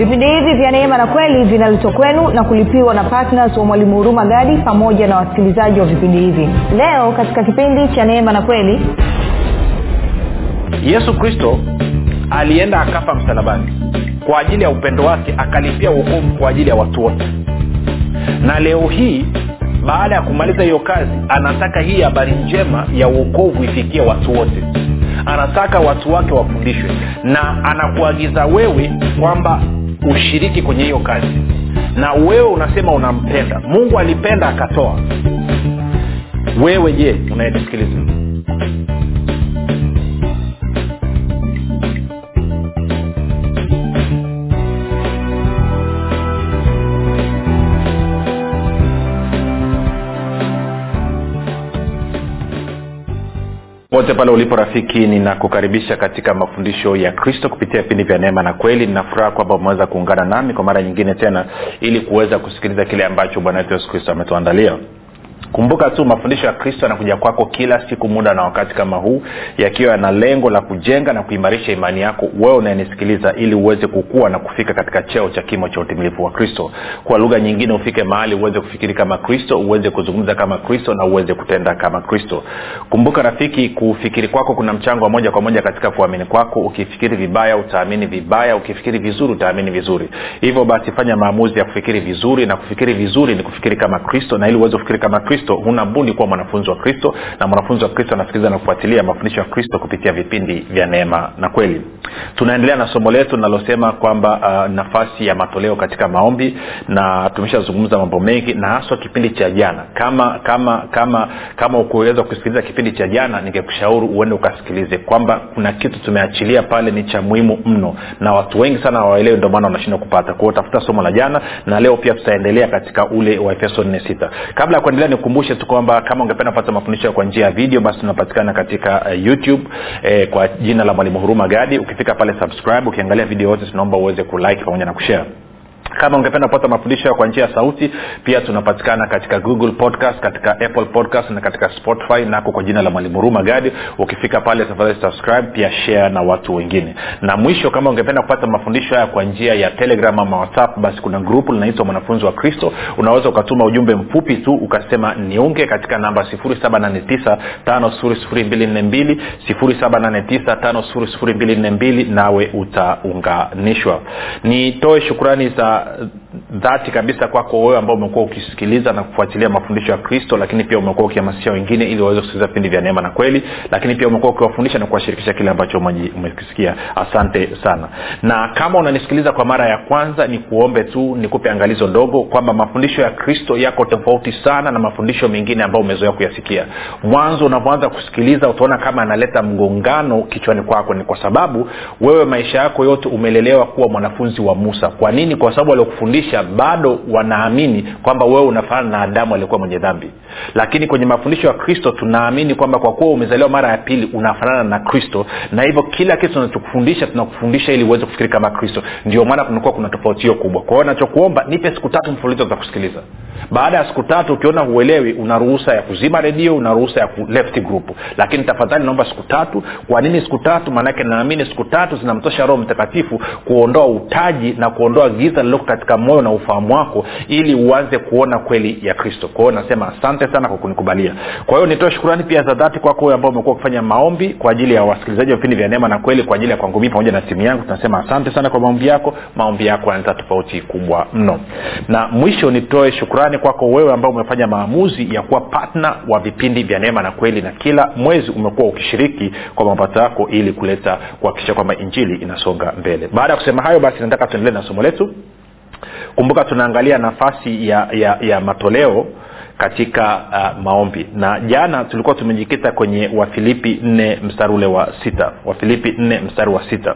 vipindi hivi vya neema na kweli vinaletwa kwenu na kulipiwa na ptns wa mwalimu huruma gadi pamoja na wasikilizaji wa vipindi hivi. Leo katika kipindi cha neema na kweli yesu kristo alienda akafa msalabani kwa ajili ya upendo wake akalipia uokovu kwa ajili ya watu wote. Na leo hii baada ya kumaliza hiyo kazi anataka hii habari njema ya uokovu ifikie watu wote. Anataka watu wake wafundishwe na anakuagiza wewe kwamba ushiriki kwenye hiyo kazi. Na wewe unasema unampenda. Mungu alipenda akatoa. Wewe je unayenisikiliza pote pale ulipo rafiki ninakukaribisha katika mafundisho ya kristo kupitia vipindi vya neema na kweli. Ninafuraha kwamba umeweza kuungana nami kwa mara nyingine tena ili kuweza kusikiliza kile ambacho bwana wetu yesu kristo ametuandalia kumbuka tu mafundisho ya kristo yanakuja kwako kila siku muda na wakati kama huu yakiwa yana lengo la kujenga na kuimarisha imani yako wewe unayenisikiliza ili uweze kukua na kufika katika cheo cha kimo cha utimilifu wa kristo. Kwa lugha nyingine ufike mahali uweze kufikiri kama kristo uweze kuzungumza kama kristo na uweze kutenda kama kristo. Kumbuka rafiki kufikiri kwako kuna mchango wa moja kwa moja katika kuamini kwako. Ukifikiri vibaya utaamini vibaya. Ukifikiri vizuri utaamini vizuri. Hivyo basi fanya maamuzi ya kufikiri vizuri na kufikiri vizuri ni kufikiri kama kristo na ili uweze kufikiri kama kristo kristo huna budi kuwa mwanafunzi wa kristo na mwanafunzi wa kristo anasikiliza na kufuatilia mafundisho ya kristo kupitia vipindi vya neema na kweli. Tunaendelea na somo letu linalosema kwamba uh, nafasi ya matoleo katika maombi na tumeshazungumza mambo mengi na haswa kipindi cha jana. Kama kama kama kama ukuweza kusikiliza kipindi cha jana ningekushauri uende ukasikilize kwamba kuna kitu tumeachilia pale ni cha muhimu mno. Na watu wengi sana hawaelewi ndio maana wanashindwa kupata. Kwao tafuta somo la jana na leo pia tutaendelea katika ule wa efeso 46 kabla ya kuendelea nikukumbushe tu kwamba kama ungependa kupata mafundisho kwa njia ya video basi tunapatikana katika uh, youtube eh, kwa jina la mwalimu huruma gadi. Ukifika pale subscribe. Ukiangalia video yote tunaomba uweze kulike pamoja na kushare kama ungependa kupata mafundisho kwa njia ya sauti pia tunapatikana katika google podcast katika apple podcast na katika spotify nako kwa jina la mwalimu ruma gadi. Ukifika pale tafadhali subscribe pia share na watu wengine. Na mwisho kama ungependa kupata mafundisho haya kwa njia ya telegram ama whatsapp basi kuna grupu linaitwa mwanafunzi wa kristo. Unaweza ukatuma ujumbe mfupi tu ukasema niunge katika namba 789 789 nawe utaunganishwa. Nitoe shukrani za Uh. Dhati kabisa kwako wewe ambao umekuwa ukisikiliza na kufuatilia mafundisho ya kristo lakini pia umekuwa ukihamasisha wengine ili waweze kusikiliza vipindi vya neema na kweli lakini pia umekuwa ukiwafundisha na kuwashirikisha kile ambacho umekisikia. Asante sana. Na kama unanisikiliza kwa mara ya kwanza ni kuombe tu nikupe angalizo ndogo kwamba mafundisho ya kristo yako tofauti sana na mafundisho mengine ambayo umezoea kuyasikia. Mwanzo unavyoanza kusikiliza utaona kama analeta mgongano kichwani kwako. Ni kwa sababu wewe maisha yako yote umelelewa kuwa mwanafunzi wa musa. Kwa nini? Kwa sababu waliokufundisha bado wanaamini kwamba wewe unafanana na adamu aliyekuwa mwenye dhambi. Lakini kwenye mafundisho ya kristo tunaamini kwamba kwa kuwa umezaliwa mara ya pili unafanana na kristo. Na hivyo kila kitu tunachokufundisha tunakufundisha ili uweze kufikiri kama kristo. Ndio maana kunakuwa kuna tofauti hiyo kubwa. Kwa hiyo nachokuomba nipe siku tatu mfululizo za kusikiliza. Baada ya siku tatu ukiona huelewi una ruhusa ya kuzima redio una ruhusa ya left group. Lakini tafadhali naomba siku tatu. Kwa nini siku tatu? Maanake naamini siku tatu zinamtosha roho mtakatifu kuondoa utaji na kuondoa giza lililoko katika moyo na ufahamu wako ili uanze kuona kweli ya kristo. Kwa nasema asante sana kwa kunikubalia. Kwa hiyo nitoe shukurani pia za dhati kwako ambao umekuwa ukifanya maombi kwa ajili ya wasikilizaji wa vipindi vya neema na kweli kwa ajili ya kwangu mii pamoja na timu yangu. Tunasema asante sana kwa maombi yako. Maombi yako yanaleta tofauti kubwa mno. Na mwisho nitoe shukurani kwako wewe ambao umefanya maamuzi ya kuwa patna wa vipindi vya neema na kweli na kila mwezi umekuwa ukishiriki kwa mapato yako ili kuleta kuhakikisha kwamba injili inasonga mbele. Baada ya kusema hayo basi nataka tuendelee na somo letu kumbuka tunaangalia nafasi ya, ya, ya matoleo katika uh, maombi. Na jana tulikuwa tumejikita kwenye wafilipi 4 mstari ule wa sita. Wafilipi 4 mstari wa sita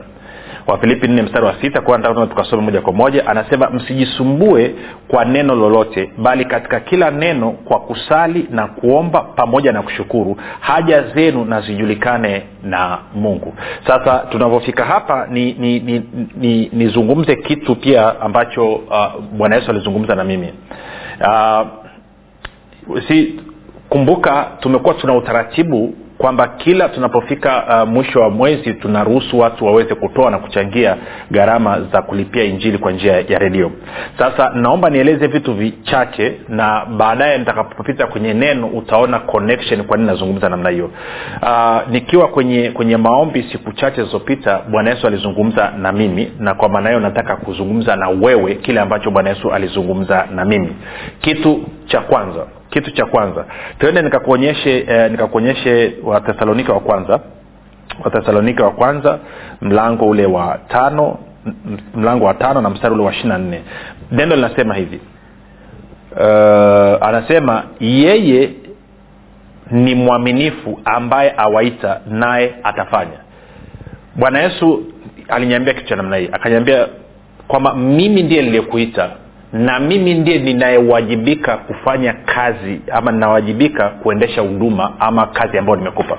wafilipi nne mstari wa sita kwa tukasome moja kwa moja? Anasema msijisumbue kwa neno lolote bali katika kila neno kwa kusali na kuomba pamoja na kushukuru. Haja zenu na zijulikane na mungu. Sasa tunavyofika hapa nizungumze ni, ni, ni, ni, ni kitu pia ambacho uh, bwana yesu alizungumza na mimi. Uh, si kumbuka tumekuwa tuna utaratibu kwamba kila tunapofika uh, mwisho wa mwezi tunaruhusu watu waweze kutoa na kuchangia gharama za kulipia injili kwa njia ya redio. Sasa naomba nieleze vitu vichache na baadaye nitakapopita kwenye neno utaona connection kwa nini nazungumza namna hiyo. Uh, nikiwa kwenye kwenye maombi siku chache zilizopita bwana yesu alizungumza na mimi na kwa maana hiyo nataka kuzungumza na wewe kile ambacho bwana yesu alizungumza na mimi. Kitu cha kwanza kitu cha kwanza. Tuende nikakuonyeshe eh, nikakuonyeshe wathesalonika wa kwanza. Wathesalonika wa kwanza mlango ule wa tano mlango wa tano na mstari ule wa ishiri na nne. Neno linasema hivi. Uh, anasema yeye ni mwaminifu ambaye awaita naye atafanya. Bwana yesu aliniambia kitu cha namna hii. Akaniambia kwamba mimi ndiye niliyekuita na mimi ndiye ninayewajibika kufanya kazi ama ninawajibika kuendesha huduma ama kazi ambayo nimekupa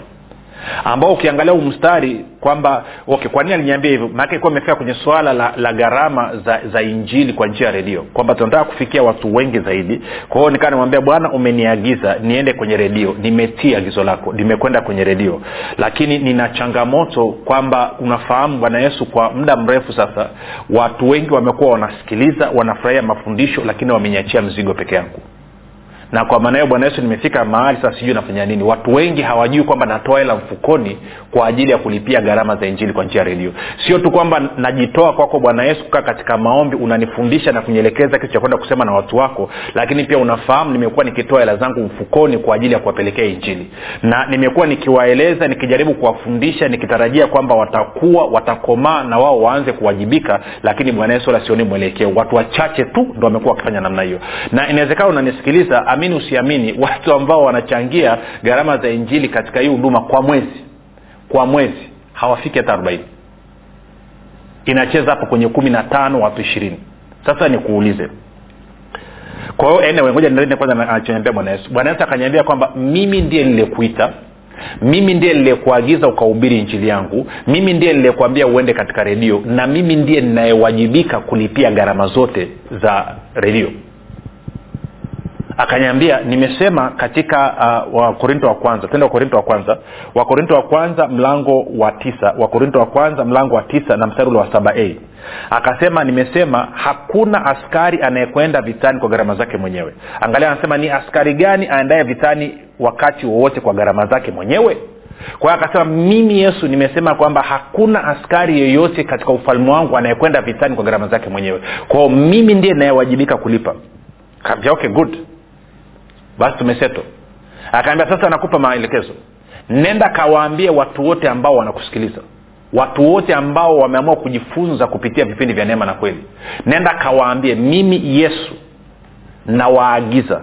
ambao ukiangalia huu mstari kwamba okay kwa nini aliniambia hivyo? Maanake ikuwa imefika kwenye suala la, la gharama za, za injili kwa njia ya redio kwamba tunataka kufikia watu wengi zaidi. Kwa hiyo nikaa nimwambia bwana umeniagiza niende kwenye redio nimetii agizo lako nimekwenda kwenye redio. Lakini nina changamoto kwamba unafahamu bwana yesu kwa muda mrefu sasa watu wengi wamekuwa wanasikiliza wanafurahia mafundisho lakini wameniachia mzigo peke yangu na kwa maana hiyo bwana yesu nimefika mahali sasa sijui nafanya nini. Watu wengi hawajui kwamba natoa hela mfukoni kwa ajili ya kulipia gharama za injili kwa njia ya redio. Sio tu kwamba najitoa kwako bwana yesu kukaa katika maombi unanifundisha na kunielekeza kitu cha kwenda kusema na watu wako lakini pia unafahamu nimekuwa nikitoa hela zangu mfukoni kwa ajili ya kuwapelekea injili. Na nimekuwa nikiwaeleza nikijaribu kuwafundisha nikitarajia kwamba watakuwa watakomaa na wao waanze kuwajibika lakini bwana yesu wala sioni mwelekeo. Watu wachache tu ndo wamekuwa wakifanya namna hiyo. Na inawezekana unanisikiliza amini usiamini watu ambao wanachangia gharama za injili katika hii huduma kwa mwezi kwa mwezi hawafiki hata arobaini. Inacheza hapo kwenye kumi na tano watu ishirini. Sasa nikuulize. Kwa hiyo anyway, ngoja kwanza anachoniambia bwana yesu. Bwana yesu akaniambia kwamba mimi ndiye niliyekuita mimi ndiye niliyekuagiza ukahubiri injili yangu mimi ndiye niliyekuambia uende katika redio na mimi ndiye ninayewajibika kulipia gharama zote za redio akanyambia nimesema katika uh, wakorinto wa kwanza tende wakorinto wa kwanza. Wakorinto wa kwanza mlango wa tisa wakorinto wa kwanza mlango wa tisa na mstari ule wa saba a. Akasema nimesema hakuna askari anayekwenda vitani kwa gharama zake mwenyewe. Angalia anasema ni askari gani aendaye vitani wakati wowote kwa gharama zake mwenyewe? Kwa hiyo akasema mimi yesu nimesema kwamba hakuna askari yeyote katika ufalme wangu anayekwenda vitani kwa gharama zake mwenyewe. Kwao mimi ndiye nayewajibika kulipa. Okay good basi tumeseto akaambia sasa nakupa maelekezo. Nenda kawaambie watu wote ambao wanakusikiliza. Watu wote ambao wameamua kujifunza kupitia vipindi vya neema na kweli. Nenda kawaambie mimi yesu nawaagiza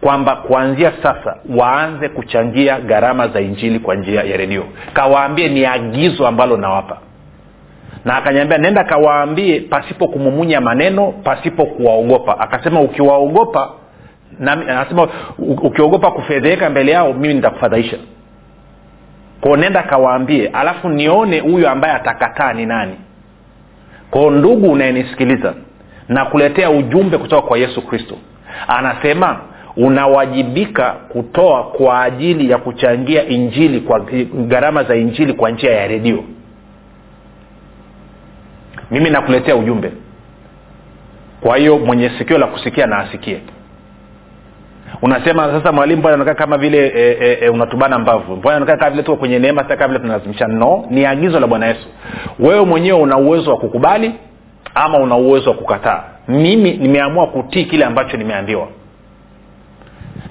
kwamba kuanzia sasa waanze kuchangia gharama za injili kwa njia ya redio. Kawaambie ni agizo ambalo nawapa. Na akanyambia nenda kawaambie pasipo kumumunya maneno pasipo kuwaogopa. Akasema ukiwaogopa anasema ukiogopa kufedheheka mbele yao mimi nitakufadhaisha. Kwao nenda kawaambie alafu nione huyo ambaye atakataa ni nani. Kwao ndugu unayenisikiliza na kuletea ujumbe kutoka kwa yesu kristo. Anasema unawajibika kutoa kwa ajili ya kuchangia injili kwa gharama za injili kwa njia ya redio. Mimi nakuletea ujumbe. Kwa hiyo mwenye sikio la kusikia na asikie unasema sasa mwalimu bwana unakaa kama vile e, e, e, unatubana mbavu. Bwana unakaa kama vile tuko kwenye neema sasa kama vile tunalazimisha. No ni agizo la bwana yesu. Wewe mwenyewe una uwezo wa kukubali ama una uwezo wa kukataa? Mimi nimeamua kutii kile ambacho nimeambiwa.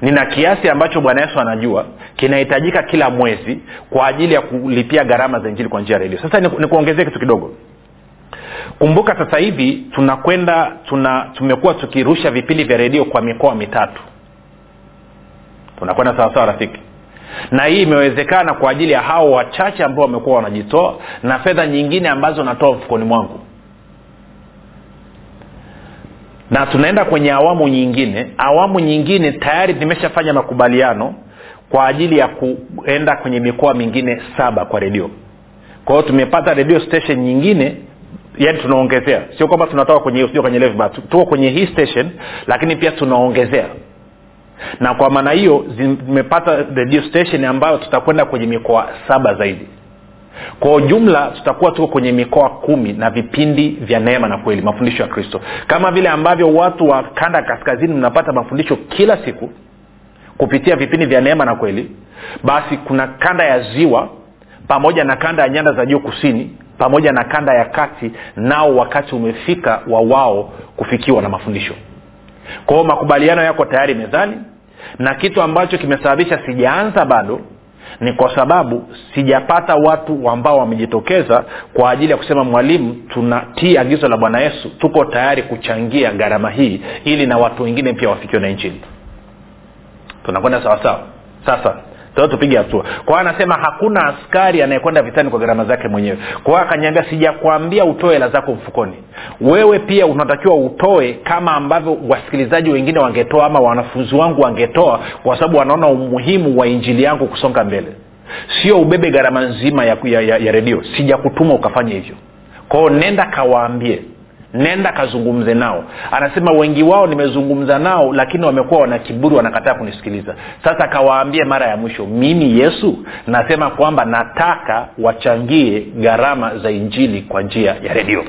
Nina kiasi ambacho bwana yesu anajua kinahitajika kila mwezi kwa ajili ya kulipia gharama za injili kwa njia ya redio. Sasa nikuongezee ni kitu kidogo. Kumbuka sasa hivi tunakwenda tuna tumekuwa tukirusha vipindi vya redio kwa mikoa mitatu tunakwenda sawasawa rafiki? Na hii imewezekana kwa ajili ya hao wachache ambao wamekuwa wanajitoa na fedha nyingine ambazo natoa mfukoni mwangu. Na tunaenda kwenye awamu nyingine. Awamu nyingine tayari nimeshafanya makubaliano kwa ajili ya kuenda kwenye mikoa mingine saba kwa redio. Kwa hiyo tumepata redio station nyingine yani tunaongezea. Sio kwamba tunatoka kwenye kwenye tuko kwenye hii station lakini pia tunaongezea na kwa maana hiyo zimepata radio station ambayo tutakwenda kwenye mikoa saba zaidi. Kwa ujumla tutakuwa tuko kwenye mikoa kumi na vipindi vya neema na kweli mafundisho ya kristo. Kama vile ambavyo watu wa kanda kaskazini mnapata mafundisho kila siku kupitia vipindi vya neema na kweli basi kuna kanda ya ziwa pamoja na kanda ya nyanda za juu kusini pamoja na kanda ya kati nao wakati umefika wa wao kufikiwa na mafundisho kwa hiyo makubaliano yako tayari mezani na kitu ambacho kimesababisha sijaanza bado ni kwa sababu sijapata watu ambao wamejitokeza kwa ajili ya kusema mwalimu tunatii agizo la bwana yesu tuko tayari kuchangia gharama hii ili na watu wengine pia wafikiwe na injili tunakwenda sawasawa sasa tupige hatua. Kwa hiyo anasema hakuna askari anayekwenda vitani kwa gharama zake mwenyewe. Kwa hiyo akanyambia sijakwambia utoe hela zako mfukoni. Wewe pia unatakiwa utoe kama ambavyo wasikilizaji wengine wangetoa ama wanafunzi wangu wangetoa kwa sababu wanaona umuhimu wa injili yangu kusonga mbele. Sio ubebe gharama nzima ya, ya, ya, ya redio. Sijakutuma ukafanya hivyo. Kwao nenda kawaambie nenda kazungumze nao. Anasema wengi wao nimezungumza nao lakini wamekuwa wana kiburi wanakataa kunisikiliza. Sasa kawaambie mara ya mwisho mimi yesu nasema kwamba nataka wachangie gharama za injili kwa njia ya redio.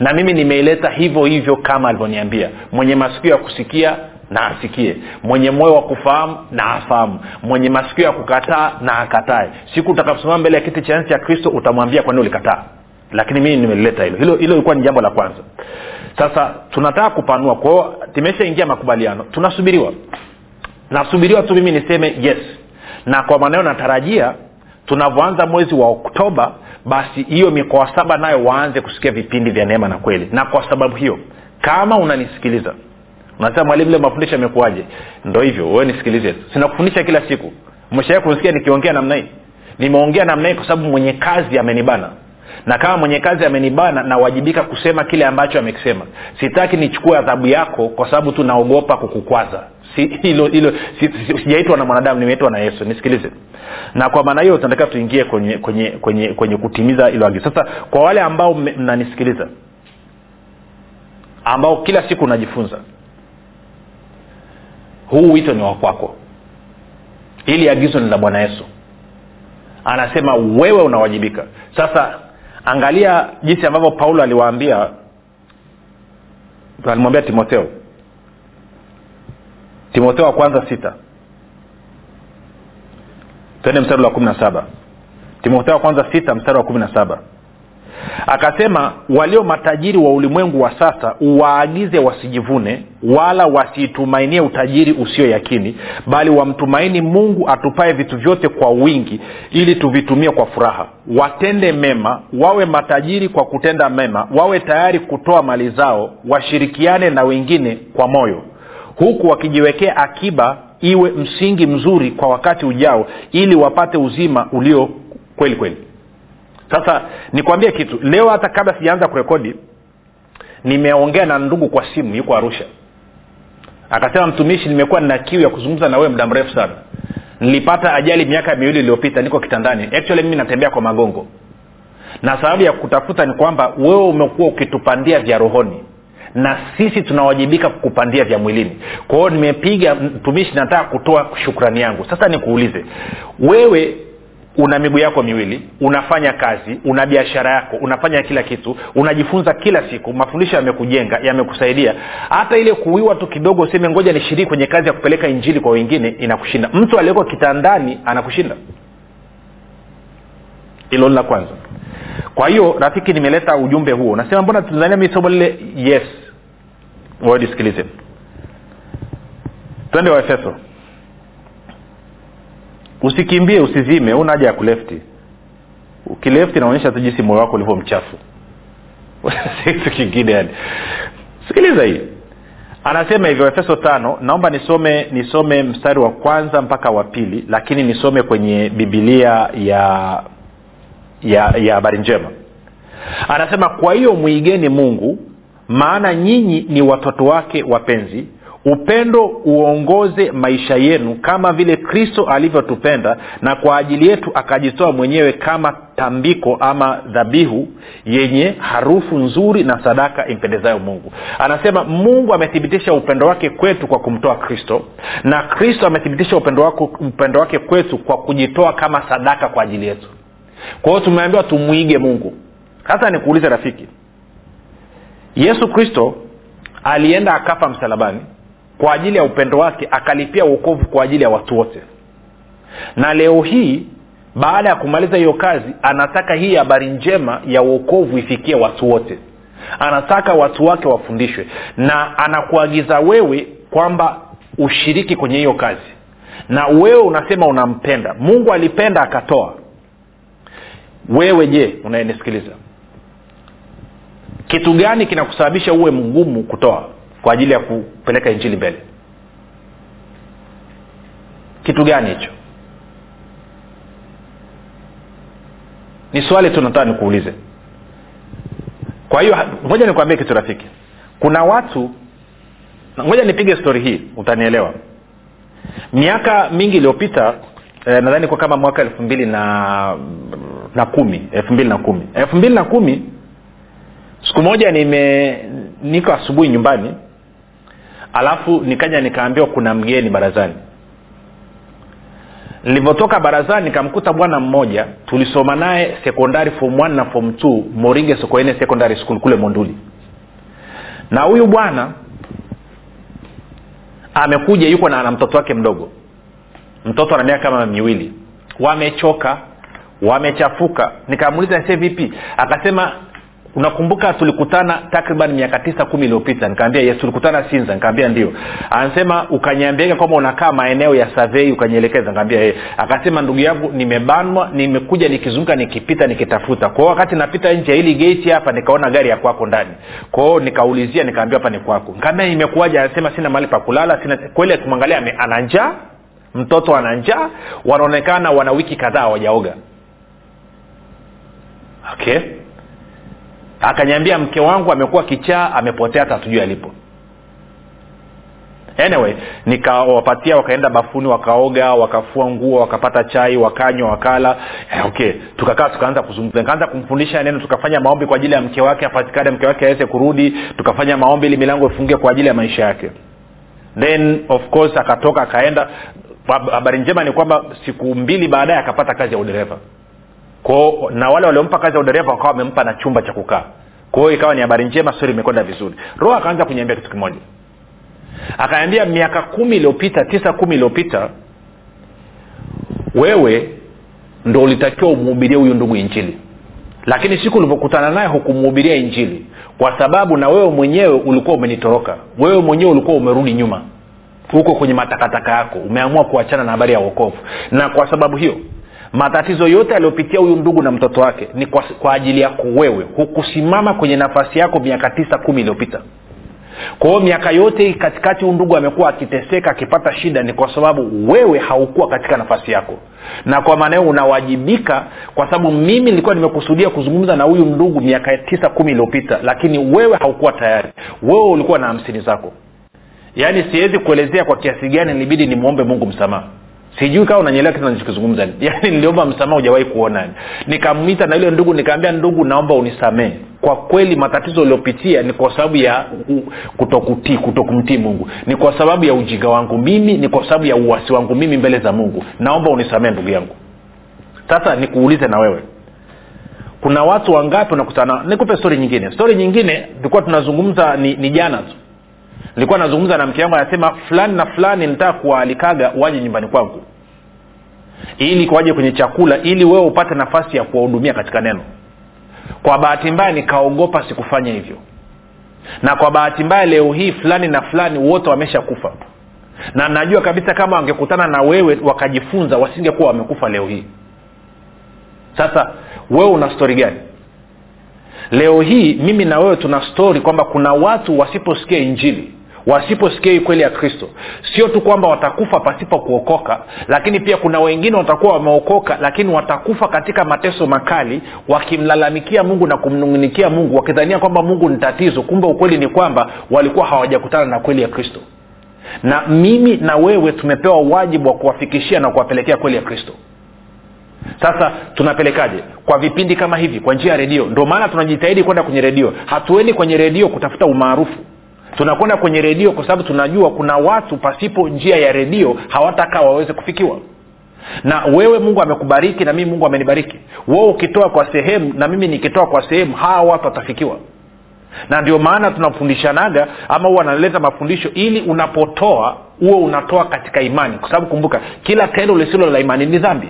Na mimi nimeileta hivyo hivyo kama alivyoniambia. Mwenye masikio ya kusikia na asikie. Mwenye moyo wa kufahamu na afahamu. Mwenye masikio ya kukataa na akatae. Siku utakaposimama mbele ya kiti cha enzi cha kristo utamwambia kwani ulikataa lakini mimi nimelileta hilo. Hilo ilikuwa ni jambo la kwanza. Sasa tunataka kupanua. Kwao tumeshaingia makubaliano. Tunasubiriwa. Nasubiriwa tu mimi niseme yes. Na kwa maneno natarajia tunavyoanza mwezi wa oktoba basi hiyo mikoa saba nayo waanze kusikia vipindi vya neema na kweli. Na kwa sababu hiyo kama unanisikiliza unasema mwalimu le mafundisho yamekuwaje? Ndo hivyo wewe nisikilize. Sinakufundisha kila siku. Umeshawai kunisikia nikiongea namna hii. Nimeongea namna hii kwa sababu mwenye kazi amenibana na kama mwenye kazi amenibana nawajibika kusema kile ambacho amekisema. Sitaki nichukue adhabu yako kwa sababu tu naogopa kukukwaza. Si, hilo sijaitwa si, na mwanadamu nimeitwa na yesu. Nisikilize. Na kwa maana hiyo tunataka tuingie kwenye kwenye kwenye kwenye kutimiza hilo agizo. Sasa kwa wale ambao mnanisikiliza ambao kila siku unajifunza huu wito ni wakwako ili agizo ni la bwana yesu. Anasema wewe unawajibika. Sasa angalia jinsi ambavyo paulo aliwaambia. Alimwambia timotheo. Timotheo wa kwanza sita. Twende mstari wa kumi na saba. Timotheo wa kwanza sita mstari wa kumi na saba akasema walio matajiri wa ulimwengu wa sasa waagize wasijivune wala wasiitumainie utajiri usio yakini bali wamtumaini mungu atupae vitu vyote kwa wingi ili tuvitumie kwa furaha. Watende mema wawe matajiri kwa kutenda mema wawe tayari kutoa mali zao washirikiane na wengine kwa moyo. Huku wakijiwekea akiba iwe msingi mzuri kwa wakati ujao ili wapate uzima ulio kweli kweli sasa nikwambie kitu. Leo hata kabla sijaanza kurekodi nimeongea na ndugu kwa simu yuko arusha. Akasema mtumishi nimekuwa nina kiu ya kuzungumza na wewe muda mrefu sana. Nilipata ajali miaka miwili iliyopita niko kitandani. Actually mimi natembea kwa magongo. Na sababu ya kutafuta ni kwamba wewe umekuwa ukitupandia vya rohoni. Na sisi tunawajibika kukupandia vya mwilini. Kwa hiyo nimepiga mtumishi nataka kutoa shukrani yangu. Sasa nikuulize wewe una miguu yako miwili unafanya kazi una biashara yako unafanya kila kitu unajifunza kila siku mafundisho yamekujenga yamekusaidia. Hata ile kuwiwa tu kidogo useme ngoja nishiriki kwenye kazi ya kupeleka injili kwa wengine inakushinda. Mtu aliyeko kitandani anakushinda. Hilo la kwanza. Kwa hiyo rafiki nimeleta ujumbe huo. Nasema mbona tanzania mi somo lile yes. Wadisikilize twende waefeso usikimbie usizime una haja ya kulefti ukilefti inaonyesha tu jinsi moyo wako ulivyo mchafu. Kitu kingine yani. Sikiliza hii. Anasema hivyo efeso tano naomba nisome nisome mstari wa kwanza mpaka wa pili lakini nisome kwenye bibilia ya ya ya habari njema. Anasema kwa hiyo mwigeni mungu maana nyinyi ni watoto wake wapenzi upendo uongoze maisha yenu kama vile kristo alivyotupenda na kwa ajili yetu akajitoa mwenyewe kama tambiko ama dhabihu yenye harufu nzuri na sadaka impendezayo mungu. Anasema mungu amethibitisha upendo wake kwetu kwa kumtoa kristo na kristo amethibitisha upendo, wako, upendo wake kwetu kwa kujitoa kama sadaka kwa ajili yetu. Kwa hiyo tumeambiwa tumwige mungu. Sasa nikuulize rafiki yesu kristo alienda akafa msalabani kwa ajili ya upendo wake akalipia uokovu kwa ajili ya watu wote. Na leo hii baada ya kumaliza hiyo kazi anataka hii habari njema ya uokovu ifikie watu wote. Anataka watu wake wafundishwe. Na anakuagiza wewe kwamba ushiriki kwenye hiyo kazi. Na wewe unasema unampenda. Mungu alipenda akatoa. Wewe je unayenisikiliza? Kitu gani kinakusababisha uwe mgumu kutoa kwa ajili ya kupeleka injili mbele. Kitu gani hicho? Ni swali tu nataka nikuulize. Kwa hiyo moja nikuambie kitu rafiki. Kuna watu ngoja nipige stori hii utanielewa. Miaka mingi iliyopita eh, nadhani kwa kama mwaka elfu mbili na na kumi elfu mbili na kumi. Elfu mbili na kumi siku moja nime niko asubuhi nyumbani alafu nikaja nikaambiwa kuna mgeni barazani. Nilivyotoka barazani nikamkuta bwana mmoja tulisoma naye sekondari fom na fom t moringe sokoene secondary school kule monduli. Na huyu bwana amekuja yuko na, na mtoto wake mdogo. Mtoto ana miaka kama miwili. Wamechoka wamechafuka. Nikamuuliza se vipi? Akasema unakumbuka tulikutana takriban miaka tisa kumi iliyopita. Nikaambia yes tulikutana sinza nikaambia ndio. Anasema ukanyambiaga kwamba unakaa maeneo ya savei ukanielekeza. Nikaambia e. akasema ndugu yangu nimebanwa nimekuja nikizunguka nikipita nikitafuta. Kwao wakati napita nje ya hili geti hapa nikaona gari ya kwako ndani. Kwao nikaulizia nikaambia hapa ni kwako. Nikaambia imekuwaja anasema sina mahali pa kulala sina kweli akimwangalia ana njaa mtoto ana njaa wanaonekana wana wiki kadhaa wajaoga okay akanyambia mke wangu amekuwa kichaa amepotea hata hatujui alipo. Anyway nikawapatia wakaenda bafuni wakaoga wakafua nguo wakapata chai wakanywa wakala. Eh, okay. Tukakaa tukaanza kuzungumza. Nikaanza kumfundisha neno tukafanya maombi kwa ajili ya mke wake apatikane mke wake aweze kurudi. Tukafanya maombi ili milango ifungie kwa ajili ya maisha yake. Then of course akatoka akaenda. Habari njema ni kwamba siku mbili baadaye akapata kazi ya udereva kwao na wale waliompa kazi ya udereva wakawa wamempa na chumba cha kukaa. Kwa hiyo ikawa ni habari njema stori imekwenda vizuri. Roho akaanza kuniambia kitu kimoja. Akaniambia miaka kumi iliyopita tisa kumi iliyopita wewe ndo ulitakiwa umhubirie huyu ndugu injili. Lakini siku ulivyokutana naye hukumuhubiria injili. Kwa sababu na wewe mwenyewe ulikuwa umenitoroka. Wewe mwenyewe ulikuwa umerudi nyuma. Huko kwenye matakataka yako. Umeamua kuachana na habari ya uokovu na kwa sababu hiyo matatizo yote aliyopitia huyu ndugu na mtoto wake ni kwa, kwa ajili yako wewe hukusimama kwenye nafasi yako miaka tisa kumi iliyopita. Kwa hiyo miaka yote katikati huu ndugu amekuwa akiteseka akipata shida ni kwa sababu wewe haukuwa katika nafasi yako. Na kwa maana hiyo unawajibika kwa sababu mimi nilikuwa nimekusudia kuzungumza na huyu ndugu miaka tisa kumi iliyopita lakini wewe haukuwa tayari. Wewe ulikuwa na hamsini zako. Yaani siwezi kuelezea kwa kiasi gani nilibidi nimwombe mungu msamaha sijui kama unanyelewa kitu nachokizungumza yaani niliomba msamaha hujawahi kuona. Nikamwita na yule ndugu nikaambia ndugu naomba unisamee kwa kweli matatizo uliopitia ni kwa sababu ya kutokutii kutokumtii mungu. Ni kwa sababu ya ujinga wangu mimi ni kwa sababu ya uwasi wangu mimi mbele za mungu. Naomba unisamee ndugu yangu. Sasa nikuulize na wewe. Kuna watu wangapi unakutana nikupe stori nyingine. Stori nyingine tulikuwa tunazungumza ni, ni jana tu nilikuwa nazungumza na mke wangu anasema fulani na fulani nitaka kuwaalikaga waje nyumbani kwangu. Ili waje kwenye chakula ili wewe upate nafasi ya kuwahudumia katika neno. Kwa bahati mbaya nikaogopa sikufanya hivyo. Na kwa bahati mbaya leo hii fulani na fulani wote wameshakufa. Na najua kabisa kama wangekutana na wewe wakajifunza wasingekuwa wamekufa leo hii. Sasa wewe una stori gani leo hii mimi na wewe tuna stori kwamba kuna watu wasiposikia injili wasiposikia hii kweli ya kristo. Sio tu kwamba watakufa pasipo kuokoka lakini pia kuna wengine watakuwa wameokoka lakini watakufa katika mateso makali wakimlalamikia mungu na kumnungunikia mungu wakidhania kwamba mungu ni tatizo kumbe ukweli ni kwamba walikuwa hawajakutana na kweli ya kristo. Na mimi na wewe tumepewa wajibu wa kuwafikishia na kuwapelekea kweli ya kristo sasa tunapelekaje? Kwa vipindi kama hivi kwa njia ya redio. Ndio maana tunajitahidi kwenda kwenye redio. Hatuendi kwenye redio kutafuta umaarufu. Tunakwenda kwenye redio kwa sababu tunajua kuna watu pasipo njia ya redio hawatakaa waweze kufikiwa. Na wewe mungu amekubariki na mimi mungu amenibariki. Wewe ukitoa kwa sehemu na mimi nikitoa kwa sehemu hawa watu watafikiwa. Na ndio maana tunafundishanaga ama huwa analeta mafundisho ili unapotoa huo unatoa katika imani. Kwa sababu kumbuka kila tendo lisilo la imani ni dhambi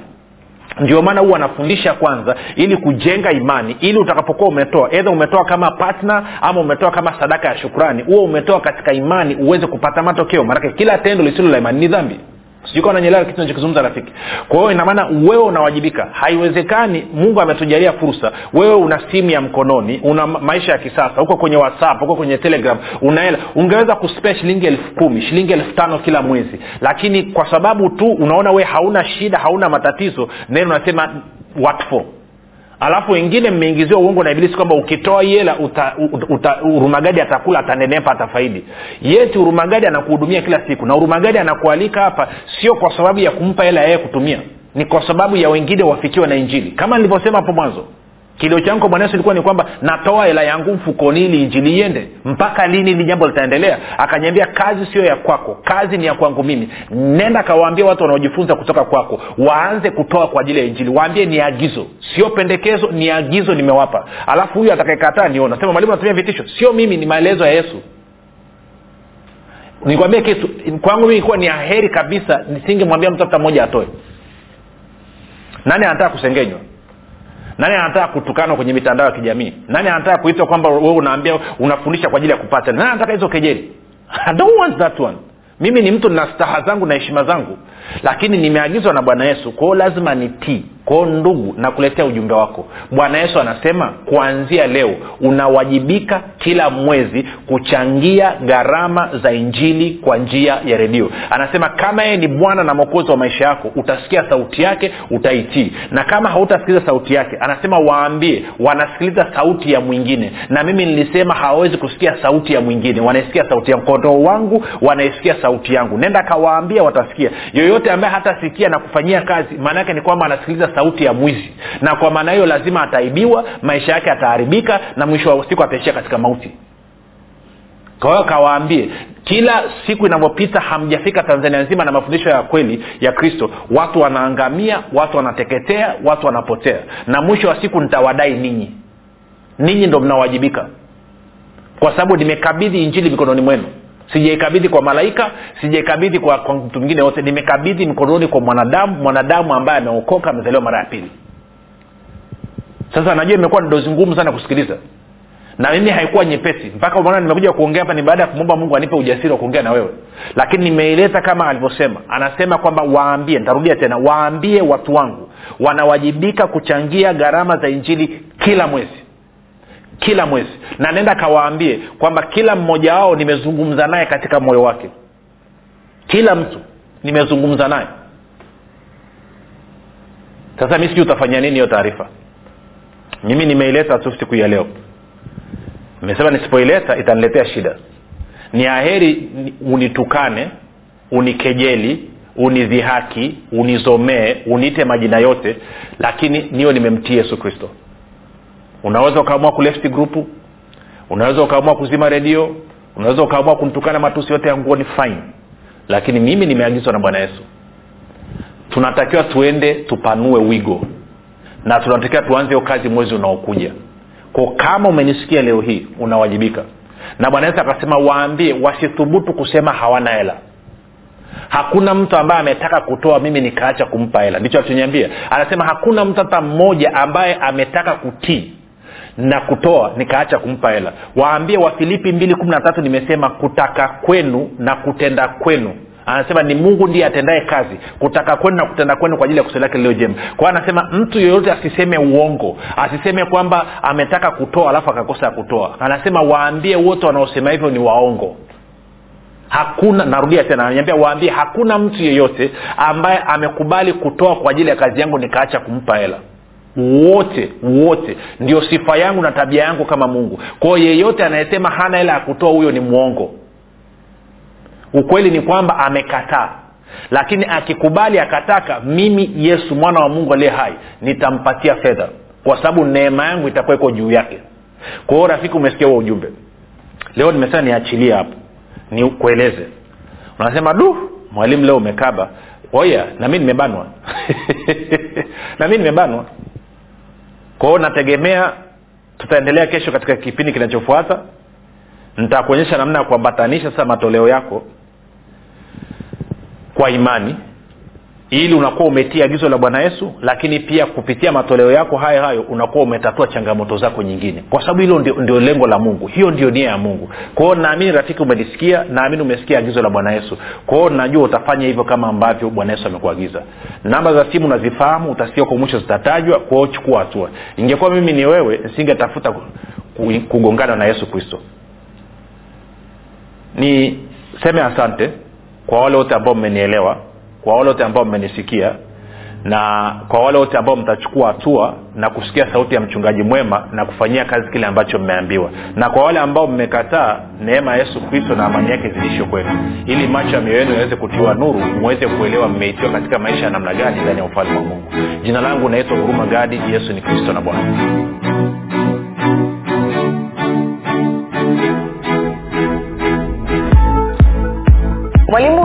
ndio maana huwa anafundisha kwanza ili kujenga imani ili utakapokuwa umetoa edha umetoa kama patna ama umetoa kama sadaka ya shukrani huo umetoa katika imani uweze kupata matokeo. Maanake kila tendo lisilo la imani ni dhambi sijui nanyelewa kitu nachokizungumza rafiki. Kwa hiyo inamaana wewe unawajibika. Haiwezekani mungu ametujalia fursa. Wewe una simu ya mkononi una maisha ya kisasa huko kwenye whatsapp huko kwenye telegram unaela ungeweza kuspea shilingi elfu kumi shilingi elfu tano kila mwezi. Lakini kwa sababu tu unaona we hauna shida hauna matatizo neno unasema what alafu wengine mmeingiziwa uongo na ibilisi kwamba ukitoa hii hela urumagadi atakula atanenepa atafaidi. Yeti urumagadi anakuhudumia kila siku na urumagadi anakualika hapa sio kwa sababu ya kumpa hela yeye kutumia. Ni kwa sababu ya wengine wafikiwa na injili. Kama nilivyosema hapo mwanzo kilio changu kwa bwana ilikuwa ni kwamba natoa hela yangu mfukoni ili injili iende. Mpaka lini hili jambo litaendelea? Akanyambia kazi sio ya kwako kazi ni ya kwangu mimi. Nenda akawaambia watu wanaojifunza kutoka kwako waanze kutoa kwa ajili ya injili. Waambie ni agizo. Sio pendekezo ni agizo nimewapa. Alafu huyu atakayekataa niona sema mwalimu natumia vitisho. Sio mimi ni maelezo ya yesu. Nikwambie kitu kwangu mimi ilikuwa ni aheri kabisa nisingemwambia mtu hata mmoja atoe. Nani anataka kusengenywa nani anataka kutukanwa kwenye mitandao ya kijamii? Nani anataka kuitwa kwamba wewe unaambia unafundisha kwa ajili ya kupata? Nani anataka hizo kejeli? I don't want that one. Mimi ni mtu nina staha zangu na heshima zangu lakini nimeagizwa na bwana yesu kwao lazima nitii kwao ndugu nakuletea ujumbe wako. Bwana yesu anasema kuanzia leo unawajibika kila mwezi kuchangia gharama za injili kwa njia ya redio. Anasema kama yeye ni bwana na mwokozi wa maisha yako utasikia sauti yake utaitii. Na kama hautasikiliza sauti yake anasema waambie wanasikiliza sauti ya mwingine. Na mimi nilisema hawawezi kusikia sauti ya mwingine wanaisikia sauti ya mkondoo wangu wanaisikia sauti yangu. Nenda kawaambia watasikia yoyote ambaye hatasikia na kufanyia kazi maana yake ni kwamba anasikiliza sauti ya mwizi. Na kwa maana hiyo lazima ataibiwa maisha yake ataharibika na mwisho wa siku ataishia katika mauti. Kwa hiyo kawaambie kila siku inavyopita hamjafika tanzania nzima na mafundisho ya kweli ya kristo watu wanaangamia watu wanateketea watu wanapotea. Na mwisho wa siku nitawadai ninyi. Ninyi ndo mnawajibika. Kwa sababu nimekabidhi injili mikononi mwenu sijaikabidhi kwa malaika sijaikabidhi kwa, kwa mtu mwingine wote nimekabidhi mikononi kwa mwanadamu mwanadamu ambaye ameokoka amezaliwa mara ya pili. Sasa najua imekuwa dozi ngumu sana kusikiliza. Na mimi haikuwa nyepesi. Mpaka umeona nimekuja kuongea hapa ni baada ya kumwomba mungu anipe ujasiri wa kuongea na wewe. Lakini nimeeleza kama alivyosema. Anasema kwamba waambie nitarudia tena waambie watu wangu wanawajibika kuchangia gharama za injili kila mwezi kila mwezi. Na nenda kawaambie kwamba kila mmoja wao nimezungumza naye katika moyo wake. Kila mtu nimezungumza naye. Sasa mi sijui utafanya nini hiyo taarifa. Mimi nimeileta tu siku ya leo. Nimesema nisipoileta itaniletea shida. Ni aheri unitukane unikejeli unidhihaki unizomee uniite majina yote lakini niyo nimemtii yesu kristo unaweza ukaamua kulefti grupu unaweza ukaamua kuzima redio unaweza ukaamua kumtukana matusi yote ya nguo ni fine. Lakini mimi nimeagizwa na bwana yesu. Tunatakiwa tuende tupanue wigo. Na tunatakiwa tuanze kazi mwezi unaokuja. Ko kama umenisikia leo hii unawajibika. Na bwana yesu akasema waambie wasithubutu kusema hawana hela. Hakuna mtu ambaye ametaka kutoa mimi nikaacha kumpa hela. Ndicho alichoniambia. Anasema hakuna mtu hata mmoja ambaye ametaka kutii na kutoa nikaacha kumpa hela. Waambie wafilipi mbili kumi na tatu nimesema kutaka kwenu na kutenda kwenu. Anasema ni mungu ndiye atendaye kazi kutaka kwenu na kutenda kwenu kwa ajili ya kusudi lake jema. Kwa anasema mtu yeyote asiseme uongo asiseme kwamba ametaka kutoa alafu akakosa ya kutoa. Anasema waambie wote wanaosema hivyo ni waongo. Hakuna narudia tena ananiambia waambie hakuna mtu yeyote ambaye amekubali kutoa kwa ajili ya kazi yangu nikaacha kumpa hela wote wote. Ndio sifa yangu na tabia yangu kama mungu. Kwao yeyote anayesema hana hela ya kutoa huyo ni mwongo. Ukweli ni kwamba amekataa. Lakini akikubali akataka mimi yesu mwana wa mungu aliye hai nitampatia fedha. Kwa sababu neema yangu itakuwa iko juu yake. Kwa hiyo rafiki umesikia huo ujumbe? Leo nimesema niachilie hapo. Nikueleze. Unasema du mwalimu leo umekaba. Oya na mi nimebanwa. Na mi nimebanwa kwa nategemea tutaendelea kesho katika kipindi kinachofuata. Nitakuonyesha namna ya kuambatanisha sasa matoleo yako kwa imani ili unakuwa umetia agizo la bwana yesu lakini pia kupitia matoleo yako hayo hayo unakuwa umetatua changamoto zako nyingine. Kwa sababu hilo ndio, ndio lengo la mungu. Hiyo ndio nia ya mungu. Kwa naamini rafiki umelisikia naamini umesikia agizo la bwana yesu. Kwa najua utafanya hivyo kama ambavyo bwana yesu amekuagiza. Namba za simu nazifahamu utasikia kwa mwisho zitatajwa kwao chukua hatua. Ingekuwa mimi ni wewe nisingetafuta kugongana na yesu kristo. Niseme asante kwa wale wote ambao mmenielewa kwa wale wote ambao mmenisikia na kwa wale wote ambao mtachukua hatua na kusikia sauti ya mchungaji mwema na kufanyia kazi kile ambacho mmeambiwa. Na kwa wale ambao mmekataa neema ya yesu kristo na amani yake zilisho kwenu. Ili macho ya mioyo yenu yaweze kutiwa nuru mweze kuelewa mmeitiwa katika maisha ya namna gani ndani ya ufalme wa mungu. Jina langu naitwa huruma gadi yesu ni kristo na bwana. Mwalimu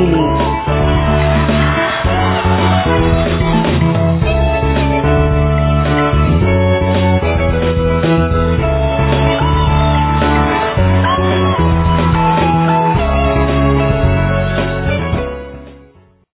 unique